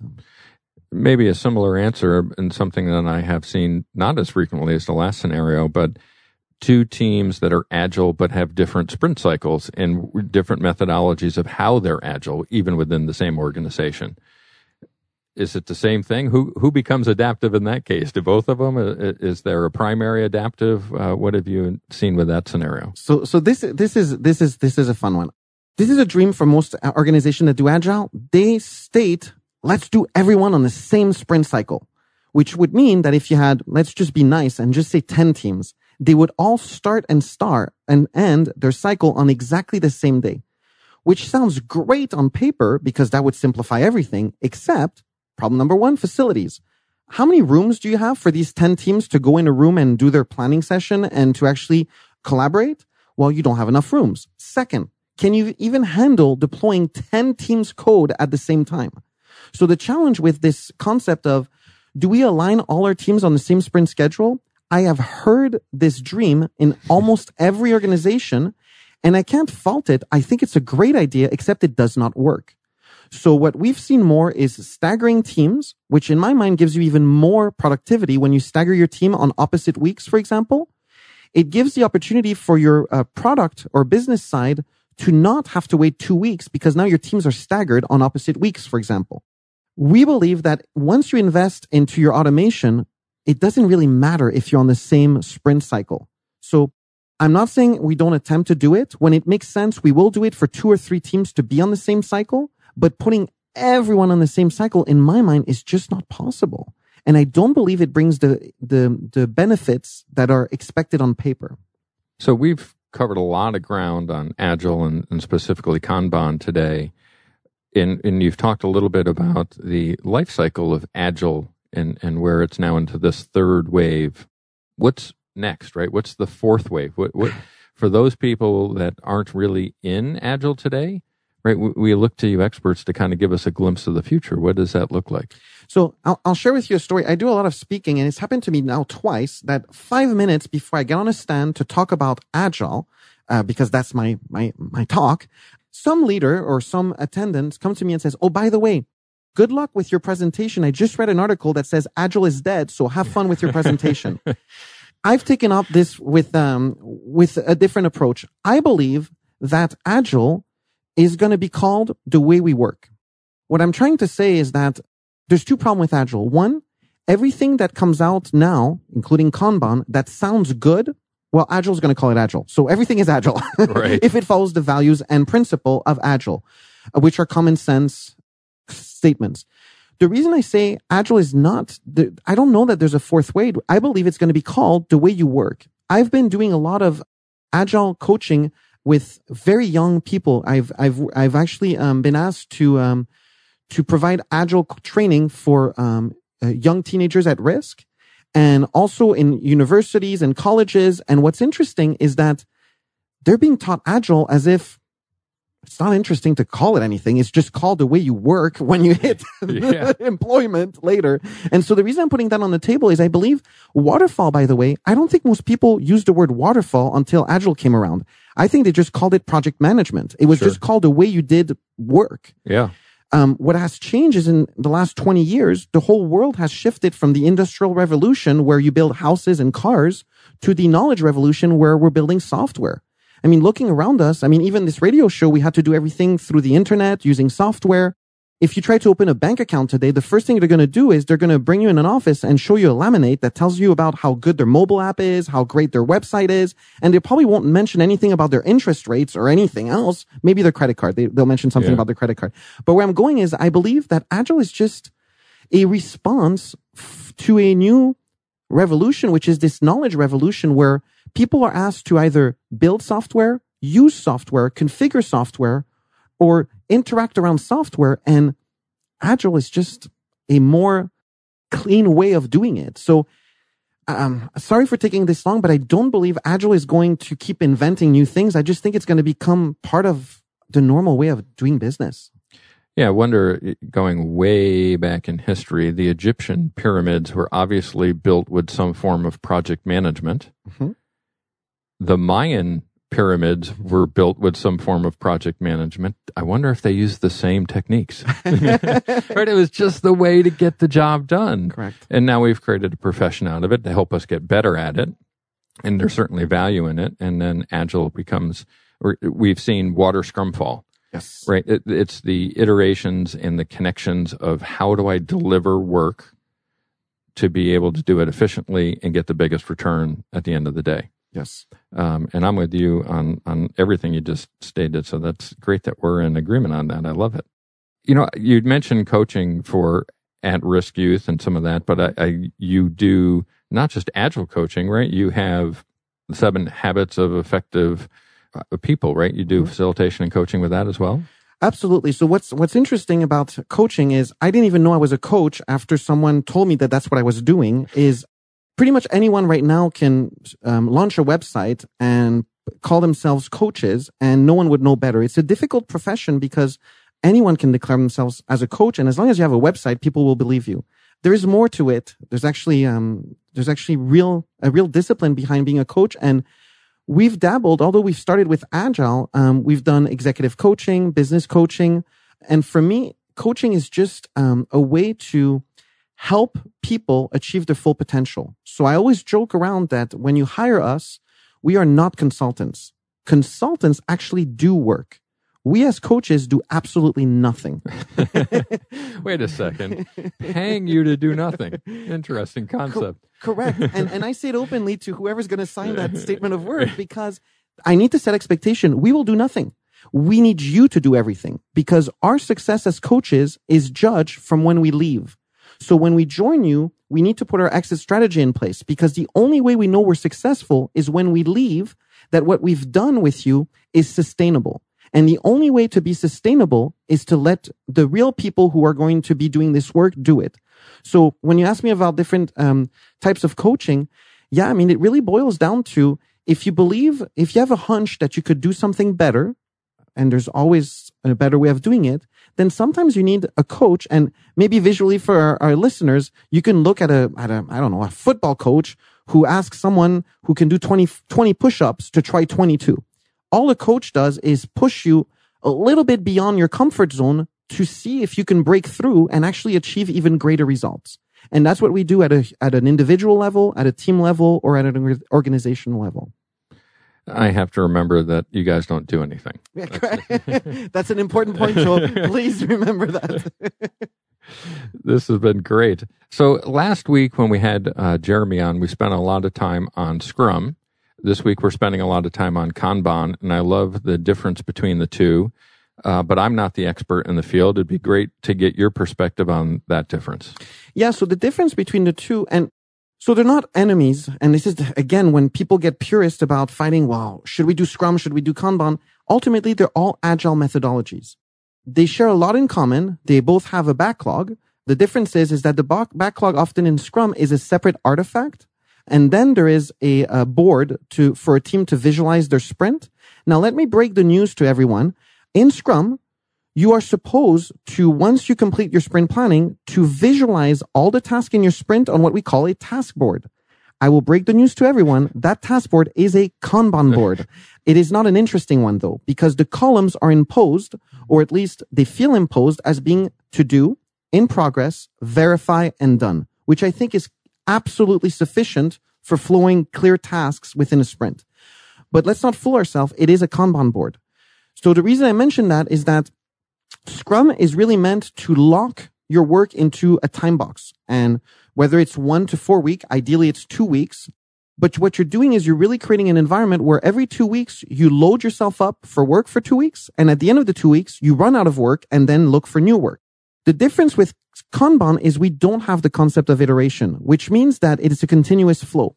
maybe a similar answer and something that I have seen not as frequently as the last scenario, but two teams that are agile but have different sprint cycles and different methodologies of how they're agile, even within the same organization. Is it the same thing? Who who becomes adaptive in that case? Do both of them? Is there a primary adaptive? Uh, what have you seen with that scenario? So so this this is this is this is a fun one. This is a dream for most organizations that do agile. They state let's do everyone on the same sprint cycle, which would mean that if you had, let's just be nice and just say 10 teams, they would all start and start and end their cycle on exactly the same day, which sounds great on paper because that would simplify everything, except problem number one, facilities. How many rooms do you have for these 10 teams to go in a room and do their planning session and to actually collaborate? Well, you don't have enough rooms. Second, can you even handle deploying 10 teams code at the same time? So the challenge with this concept of do we align all our teams on the same sprint schedule? I have heard this dream in almost every organization and I can't fault it. I think it's a great idea, except it does not work. So what we've seen more is staggering teams, which in my mind gives you even more productivity when you stagger your team on opposite weeks, for example. It gives the opportunity for your uh, product or business side to not have to wait two weeks because now your teams are staggered on opposite weeks, for example we believe that once you invest into your automation, it doesn't really matter if you're on the same sprint cycle. So I'm not saying we don't attempt to do it. When it makes sense, we will do it for two or three teams to be on the same cycle, but putting everyone on the same cycle in my mind is just not possible. And I don't believe it brings the, the, the benefits that are expected on paper. So we've covered a lot of ground on Agile and, and specifically Kanban today and, and you've talked a little bit about the life cycle of Agile and, and where it's now into this third wave. What's next, right? What's the fourth wave? What, what, for those people that aren't really in Agile today, right? We, we look to you experts to kind of give us a glimpse of the future. What does that look like? So I'll, I'll share with you a story. I do a lot of speaking and it's happened to me now twice that five minutes before I get on a stand to talk about Agile, uh, because that's my, my, my talk, some leader or some attendant comes to me and says, Oh, by the way, good luck with your presentation. I just read an article that says Agile is dead. So have fun with your presentation. I've taken up this with, um, with a different approach. I believe that Agile is going to be called the way we work. What I'm trying to say is that there's two problems with Agile. One, everything that comes out now, including Kanban, that sounds good, well, Agile is going to call it Agile. So everything is Agile. Right. if it follows the values and principle of Agile, uh, which are common sense statements. The reason I say Agile is not, the, I don't know that there's a fourth way. I believe it's going to be called the way you work. I've been doing a lot of Agile coaching with very young people. I've, I've, I've actually um, been asked to, um, to provide Agile training for um, uh, young teenagers at risk and also in universities and colleges. And what's interesting is that they're being taught Agile as if it's not interesting to call it anything. It's just called the way you work when you hit Yeah. employment later. And so the reason I'm putting that on the table is I believe waterfall, by the way, I don't think most people used the word waterfall until Agile came around. I think they just called it project management. It was Sure. just called the way you did work. Yeah. Um, what has changed is in the last 20 years, the whole world has shifted from the industrial revolution where you build houses and cars to the knowledge revolution where we're building software. I mean, looking around us, I mean, even this radio show, we had to do everything through the internet using software. If you try to open a bank account today, the first thing they're going to do is they're going to bring you in an office and show you a laminate that tells you about how good their mobile app is, how great their website is. And they probably won't mention anything about their interest rates or anything else. Maybe their credit card. They, they'll mention something Yeah. about their credit card. But where I'm going is I believe that Agile is just a response f- to a new revolution, which is this knowledge revolution where people are asked to either build software, use software, configure software, or interact around software. And Agile is just a more clean way of doing it. So, um, sorry for taking this long, but I don't believe Agile is going to keep inventing new things. I just think it's going to become part of the normal way of doing business. Yeah, I wonder, going way back in history, the Egyptian pyramids were obviously built with some form of project management. Mhm. The Mayan pyramids were built with some form of project management. I wonder if they used the same techniques. right? It was just the way to get the job done. Correct. And now we've created a profession out of it to help us get better at it. And there's certainly value in it. And then Agile becomes, or we've seen water scrumfall Yes. right it, it's the iterations and the connections of how do i deliver work to be able to do it efficiently and get the biggest return at the end of the day Yes. um, and i'm with you on on everything you just stated so that's great that we're in agreement on that i love it you know you'd mentioned coaching for at-risk youth and some of that but I, I you do not just agile coaching right you have the seven habits of effective uh, people right you do facilitation and coaching with that as well Absolutely. So what's what's interesting about coaching is I didn't even know I was a coach after someone told me that that's what I was doing. Is pretty much anyone right now can um, launch a website and call themselves coaches, and no one would know better. It's a difficult profession because anyone can declare themselves as a coach, and as long as you have a website, people will believe you. There is more to it. There's actually um, there's actually real a real discipline behind being a coach, and we've dabbled, although we've started with agile, um, we've done executive coaching, business coaching. And for me, coaching is just um, a way to help people achieve their full potential. So I always joke around that when you hire us, we are not consultants. Consultants actually do work. We as coaches do absolutely nothing. Wait a second. Paying you to do nothing. Interesting concept. Correct. And and I say it openly to whoever's going to sign that statement of work because I need to set expectation. We will do nothing. We need you to do everything because our success as coaches is judged from when we leave. So when we join you, we need to put our exit strategy in place because the only way we know we're successful is when we leave that what we've done with you is sustainable. And the only way to be sustainable is to let the real people who are going to be doing this work do it. So when you ask me about different um, types of coaching, yeah, I mean, it really boils down to if you believe, if you have a hunch that you could do something better, and there's always a better way of doing it, then sometimes you need a coach. And maybe visually for our, our listeners, you can look at a, at a, I don't know, a football coach who asks someone who can do 20, 20 push-ups to try 22. All a coach does is push you a little bit beyond your comfort zone to see if you can break through and actually achieve even greater results. And that's what we do at a, at an individual level, at a team level, or at an organizational level. I have to remember that you guys don't do anything. That's an important point, Joel. Please remember that. this has been great. So last week when we had uh, Jeremy on, we spent a lot of time on Scrum. This week we're spending a lot of time on Kanban, and I love the difference between the two. Uh, but I'm not the expert in the field. It'd be great to get your perspective on that difference. Yeah. So the difference between the two, and so they're not enemies. And this is again when people get purist about fighting. Well, should we do Scrum? Should we do Kanban? Ultimately, they're all agile methodologies. They share a lot in common. They both have a backlog. The difference is, is that the backlog often in Scrum is a separate artifact. And then there is a, a board to, for a team to visualize their sprint. Now, let me break the news to everyone. In Scrum, you are supposed to, once you complete your sprint planning, to visualize all the tasks in your sprint on what we call a task board. I will break the news to everyone. That task board is a Kanban board. it is not an interesting one though, because the columns are imposed, or at least they feel imposed as being to do, in progress, verify, and done, which I think is absolutely sufficient for flowing clear tasks within a sprint. But let's not fool ourselves. It is a Kanban board. So the reason I mention that is that Scrum is really meant to lock your work into a time box. And whether it's one to four week, ideally it's two weeks. But what you're doing is you're really creating an environment where every two weeks you load yourself up for work for two weeks. And at the end of the two weeks, you run out of work and then look for new work. The difference with Kanban is we don't have the concept of iteration, which means that it is a continuous flow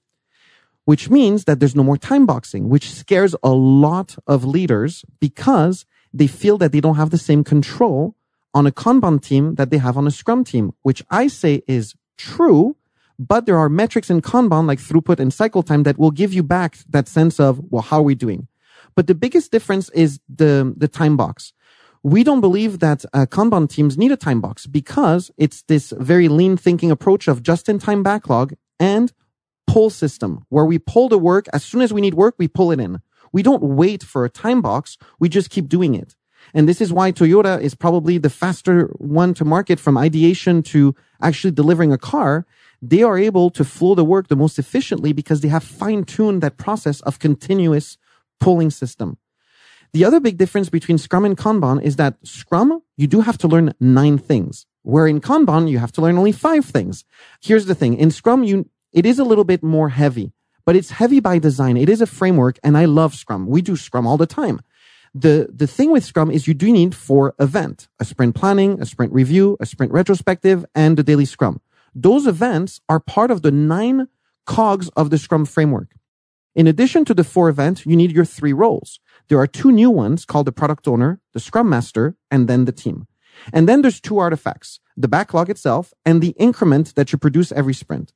which means that there's no more time boxing, which scares a lot of leaders because they feel that they don't have the same control on a Kanban team that they have on a Scrum team, which I say is true. But there are metrics in Kanban like throughput and cycle time that will give you back that sense of, well, how are we doing? But the biggest difference is the, the time box. We don't believe that uh, Kanban teams need a time box because it's this very lean thinking approach of just in time backlog and pull system where we pull the work as soon as we need work, we pull it in. We don't wait for a time box. We just keep doing it. And this is why Toyota is probably the faster one to market from ideation to actually delivering a car. They are able to flow the work the most efficiently because they have fine tuned that process of continuous pulling system. The other big difference between Scrum and Kanban is that Scrum, you do have to learn nine things, where in Kanban, you have to learn only five things. Here's the thing. In Scrum, you, it is a little bit more heavy, but it's heavy by design. It is a framework and I love Scrum. We do Scrum all the time. The, the thing with Scrum is you do need four event, a sprint planning, a sprint review, a sprint retrospective, and the daily Scrum. Those events are part of the nine cogs of the Scrum framework. In addition to the four events, you need your three roles. There are two new ones called the product owner, the Scrum master, and then the team. And then there's two artifacts, the backlog itself and the increment that you produce every sprint.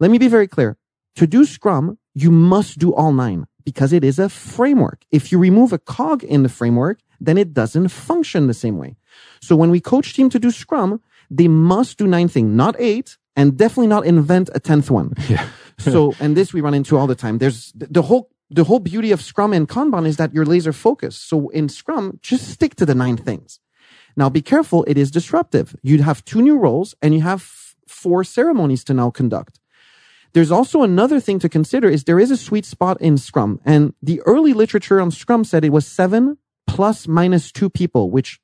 Let me be very clear. To do Scrum, you must do all nine because it is a framework. If you remove a cog in the framework, then it doesn't function the same way. So when we coach team to do Scrum, they must do nine things, not eight, and definitely not invent a tenth one. Yeah. so, and this we run into all the time. There's the whole, the whole beauty of Scrum and Kanban is that you're laser focused. So in Scrum, just stick to the nine things. Now be careful. It is disruptive. You'd have two new roles and you have four ceremonies to now conduct. There's also another thing to consider is there is a sweet spot in Scrum. And the early literature on Scrum said it was seven plus minus two people, which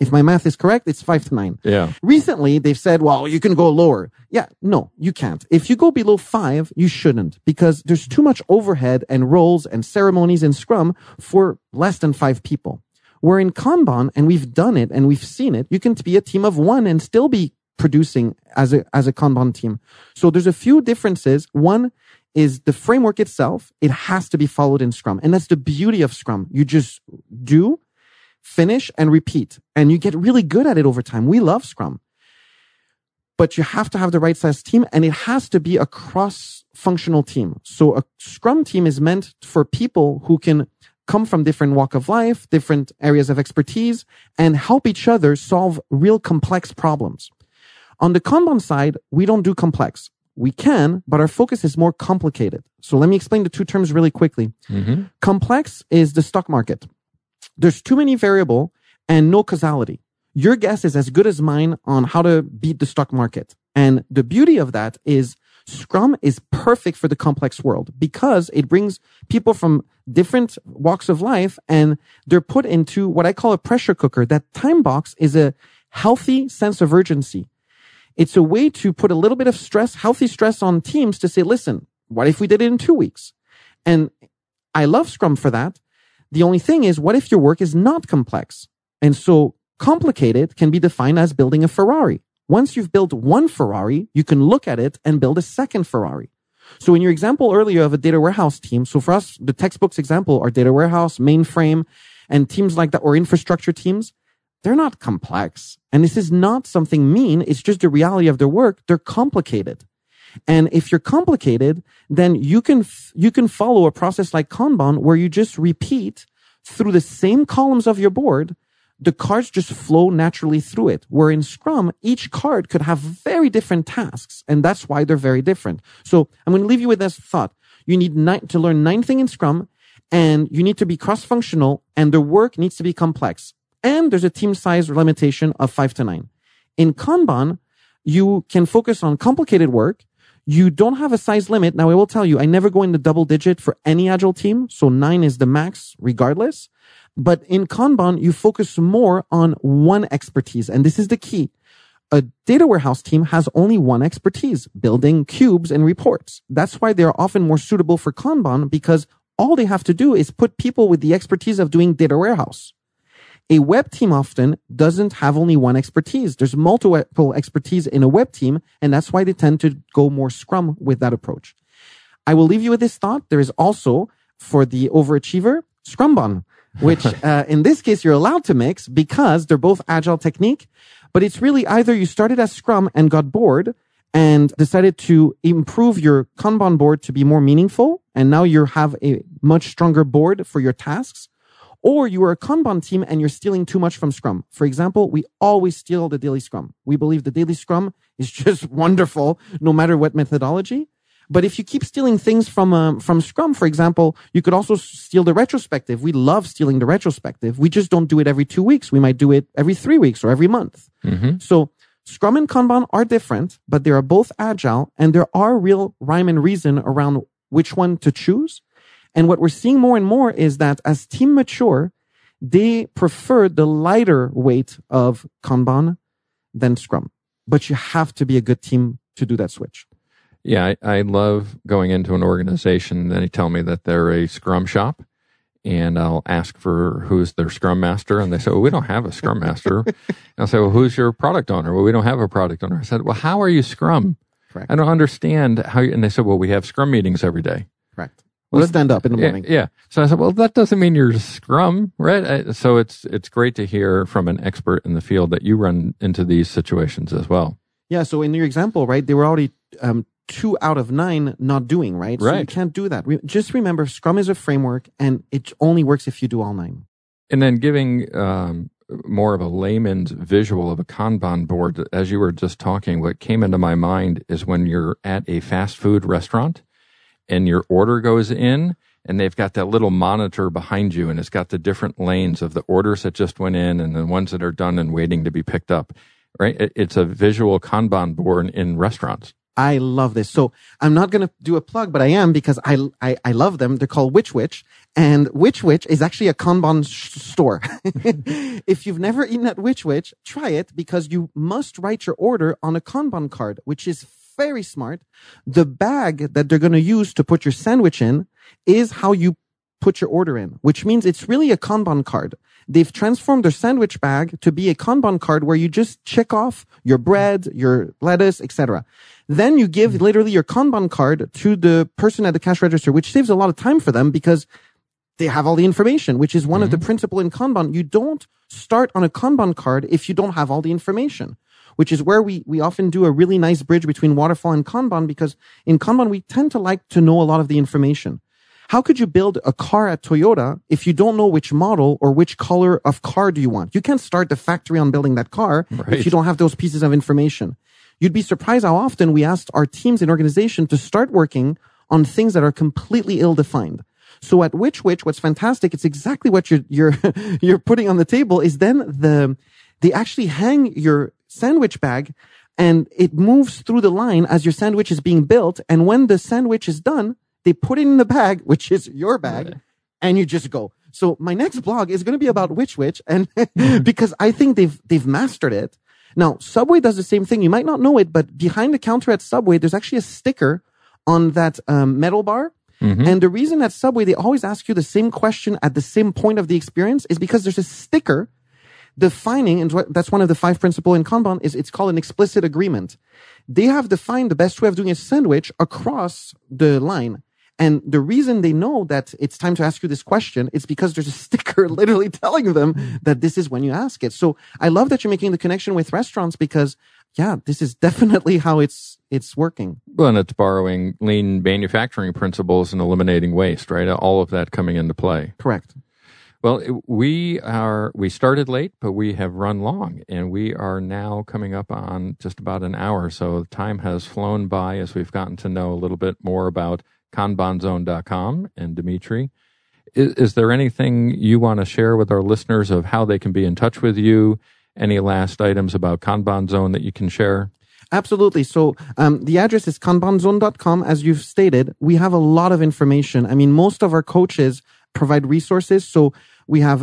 if my math is correct, it's five to nine. Yeah. Recently, they've said, well, you can go lower. Yeah, no, you can't. If you go below five, you shouldn't because there's too much overhead and roles and ceremonies in Scrum for less than five people. Where in Kanban, and we've done it and we've seen it, you can be a team of one and still be producing as a, as a Kanban team. So there's a few differences. One is the framework itself. It has to be followed in Scrum. And that's the beauty of Scrum. You just do, finish and repeat. And you get really good at it over time. We love Scrum. But you have to have the right size team and it has to be a cross functional team. So a Scrum team is meant for people who can come from different walk of life, different areas of expertise and help each other solve real complex problems. On the Kanban side, we don't do complex. We can, but our focus is more complicated. So let me explain the two terms really quickly. Mm-hmm. Complex is the stock market. There's too many variable and no causality. Your guess is as good as mine on how to beat the stock market. And the beauty of that is Scrum is perfect for the complex world because it brings people from different walks of life and they're put into what I call a pressure cooker. That time box is a healthy sense of urgency. It's a way to put a little bit of stress, healthy stress on teams to say, listen, what if we did it in two weeks? And I love Scrum for that. The only thing is, what if your work is not complex? And so complicated can be defined as building a Ferrari. Once you've built one Ferrari, you can look at it and build a second Ferrari. So in your example earlier of a data warehouse team, so for us, the textbooks example are data warehouse, mainframe, and teams like that, or infrastructure teams. They're not complex. And this is not something mean. It's just the reality of their work. They're complicated. And if you're complicated, then you can, you can follow a process like Kanban where you just repeat through the same columns of your board. The cards just flow naturally through it. Where in Scrum, each card could have very different tasks. And that's why they're very different. So I'm going to leave you with this thought. You need nine, to learn nine things in Scrum and you need to be cross functional and the work needs to be complex. And there's a team size limitation of five to nine. In Kanban, you can focus on complicated work you don't have a size limit. Now, I will tell you, I never go in the double digit for any agile team. So nine is the max regardless. But in Kanban, you focus more on one expertise. And this is the key. A data warehouse team has only one expertise, building cubes and reports. That's why they're often more suitable for Kanban because all they have to do is put people with the expertise of doing data warehouse. A web team often doesn't have only one expertise. There's multiple expertise in a web team, and that's why they tend to go more scrum with that approach. I will leave you with this thought. There is also for the overachiever, Scrumban, which uh, in this case you're allowed to mix because they're both agile technique, but it's really either you started as Scrum and got bored and decided to improve your Kanban board to be more meaningful, and now you have a much stronger board for your tasks, or you are a Kanban team and you're stealing too much from Scrum. For example, we always steal the daily Scrum. We believe the daily Scrum is just wonderful, no matter what methodology. But if you keep stealing things from um, from Scrum, for example, you could also steal the retrospective. We love stealing the retrospective. We just don't do it every two weeks. We might do it every three weeks or every month. Mm-hmm. So Scrum and Kanban are different, but they are both agile, and there are real rhyme and reason around which one to choose. And what we're seeing more and more is that as team mature, they prefer the lighter weight of Kanban than Scrum. But you have to be a good team to do that switch. Yeah, I, I love going into an organization and they tell me that they're a Scrum shop and I'll ask for who's their scrum master. And they say, well, we don't have a scrum master. and I'll say, well, who's your product owner? Well, we don't have a product owner. I said, well, how are you scrum? Correct. I don't understand how you, and they said, well, we have scrum meetings every day. Correct. Well, Let's stand up in the morning. Yeah, yeah. So I said, well, that doesn't mean you're Scrum, right? So it's it's great to hear from an expert in the field that you run into these situations as well. Yeah. So in your example, right, they were already um, two out of nine not doing right. Right. So you can't do that. Re- just remember, Scrum is a framework, and it only works if you do all nine. And then giving um, more of a layman's visual of a Kanban board, as you were just talking, what came into my mind is when you're at a fast food restaurant and your order goes in and they've got that little monitor behind you and it's got the different lanes of the orders that just went in and the ones that are done and waiting to be picked up right it's a visual kanban board in restaurants I love this. So I'm not going to do a plug, but I am because I, I, I love them. They're called Which Wich and Which Wich is actually a Kanban sh- store. if you've never eaten at Which Wich try it because you must write your order on a Kanban card, which is very smart. The bag that they're going to use to put your sandwich in is how you put your order in, which means it's really a Kanban card. They've transformed their sandwich bag to be a Kanban card where you just check off your bread, your lettuce, etc. Then you give literally your Kanban card to the person at the cash register, which saves a lot of time for them because they have all the information, which is one mm-hmm. of the mm-hmm. principle in Kanban. You don't start on a Kanban card if you don't have all the information which is where we, we often do a really nice bridge between waterfall and Kanban because in Kanban, we tend to like to know a lot of the information. How could you build a car at Toyota if you don't know which model or which color of car do you want? You can't start the factory on building that car right. if you don't have those pieces of information. You'd be surprised how often we asked our teams and organization to start working on things that are completely ill-defined. So at Which Wich what's fantastic, it's exactly what you're, you're, you're putting on the table is then the, they actually hang your sandwich bag and it moves through the line as your sandwich is being built. And when the sandwich is done, they put it in the bag, which is your bag, and you just go. So my next blog is going to be about Which Wich, and because I think they've they've mastered it. Now, Subway does the same thing. You might not know it, but behind the counter at Subway, there's actually a sticker on that um, metal bar. Mhm. And the reason at Subway, they always ask you the same question at the same point of the experience is because there's a sticker defining, and that's one of the five principle in Kanban is it's called an explicit agreement. They have defined the best way of doing a sandwich across the line. And the reason they know that it's time to ask you this question is because there's a sticker literally telling them that this is when you ask it. So I love that you're making the connection with restaurants because yeah, this is definitely how it's, it's working. Well, and it's borrowing lean manufacturing principles and eliminating waste, right? All of that coming into play. Correct. Well, we are we started late, but we have run long, and we are now coming up on just about an hour. So time has flown by as we've gotten to know a little bit more about kanbanzone.com and Dimitri. Is, is there anything you want to share with our listeners of how they can be in touch with you? Any last items about Kanban Zone that you can share? Absolutely. So um, the address is kanbanzone.com. As you've stated, we have a lot of information. I mean, most of our coaches provide resources. So we have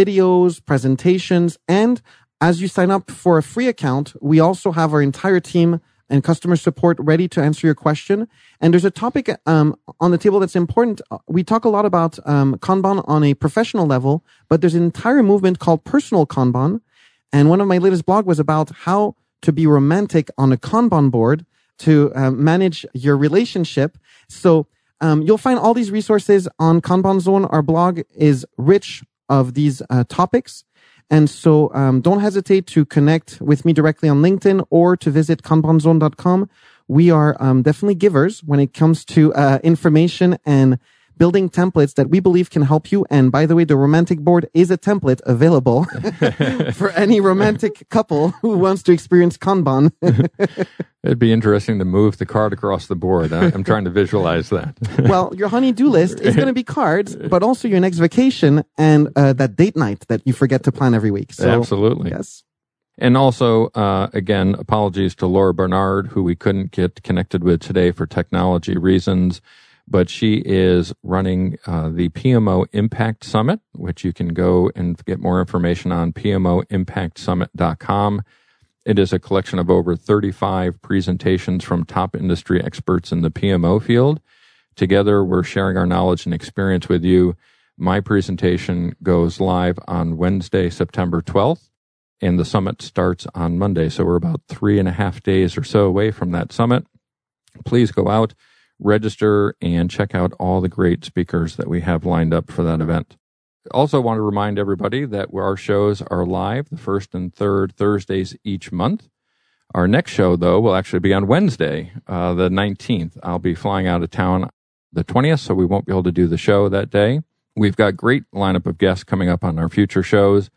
videos, presentations, and as you sign up for a free account, we also have our entire team and customer support ready to answer your question. And there's a topic um, on the table that's important. Uh, We talk a lot about um, Kanban on a professional level, but there's an entire movement called personal Kanban. And one of my latest blog was about how to be romantic on a Kanban board to uh, manage your relationship. So um, you'll find all these resources on Kanban Zone. Our blog is rich of these uh, topics. And so um, don't hesitate to connect with me directly on LinkedIn or to visit kanbanzone.com. We are um, definitely givers when it comes to uh, information and building templates that we believe can help you. And by the way, the romantic board is a template available for any romantic couple who wants to experience Kanban. It'd be interesting to move the card across the board. I'm trying to visualize that. well, your honey-do list is going to be cards, but also your next vacation and uh, that date night that you forget to plan every week. So, Absolutely. Yes. And also, uh, again, apologies to Laura Barnard, who we couldn't get connected with today for technology reasons, but she is running uh, the PMO Impact Summit, which you can go and get more information on PMOImpactSummit.com. It is a collection of over 35 presentations from top industry experts in the PMO field. Together, we're sharing our knowledge and experience with you. My presentation goes live on Wednesday, September 12th and the summit starts on Monday. So we're about three and a half days or so away from that summit. Please go out, register, and check out all the great speakers that we have lined up for that event. Also, want to remind everybody that our shows are live the first and third Thursdays each month. Our next show, though, will actually be on Wednesday, uh, the 19th. I'll be flying out of town the 20th, so we won't be able to do the show that day. We've got great lineup of guests coming up on our future shows.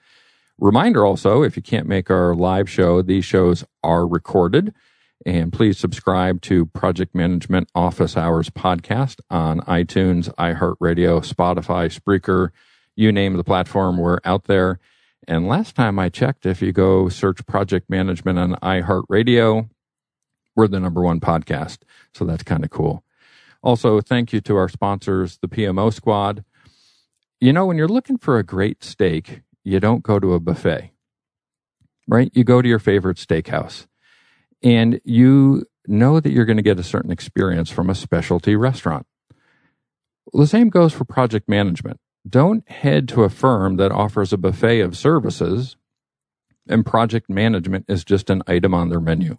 Reminder also, if you can't make our live show, these shows are recorded. And please subscribe to Project Management Office Hours podcast on iTunes, iHeartRadio, Spotify, Spreaker, you name the platform, we're out there. And last time I checked, if you go search Project Management on iHeartRadio, we're the number one podcast. So that's kind of cool. Also, thank you to our sponsors, the PMO Squad. You know, when you're looking for a great steak, you don't go to a buffet, right? You go to your favorite steakhouse and you know that you're going to get a certain experience from a specialty restaurant. The same goes for project management. Don't head to a firm that offers a buffet of services and project management is just an item on their menu.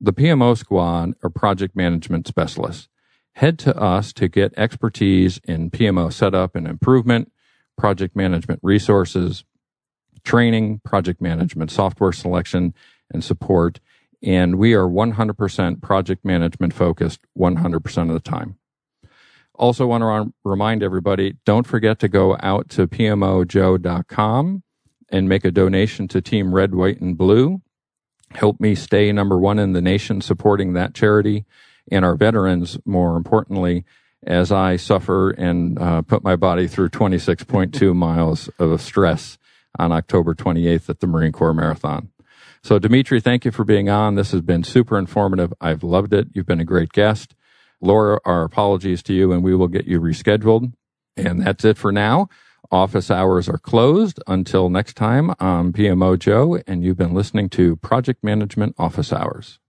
The PMO squad are project management specialists. Head to us to get expertise in PMO setup and improvement, project management resources, training, project management software selection and support. And we are 100% project management focused 100% of the time. Also want to remind everybody, don't forget to go out to pmojoe.com and make a donation to Team Red, White, and Blue. Help me stay number one in the nation supporting that charity and our veterans, more importantly, as I suffer and uh, put my body through 26.2 miles of stress on October 28th at the Marine Corps Marathon. So, Dimitri, thank you for being on. This has been super informative. I've loved it. You've been a great guest. Laura, our apologies to you, and we will get you rescheduled. And that's it for now. Office hours are closed. Until next time, I'm PMO Joe, and you've been listening to Project Management Office Hours.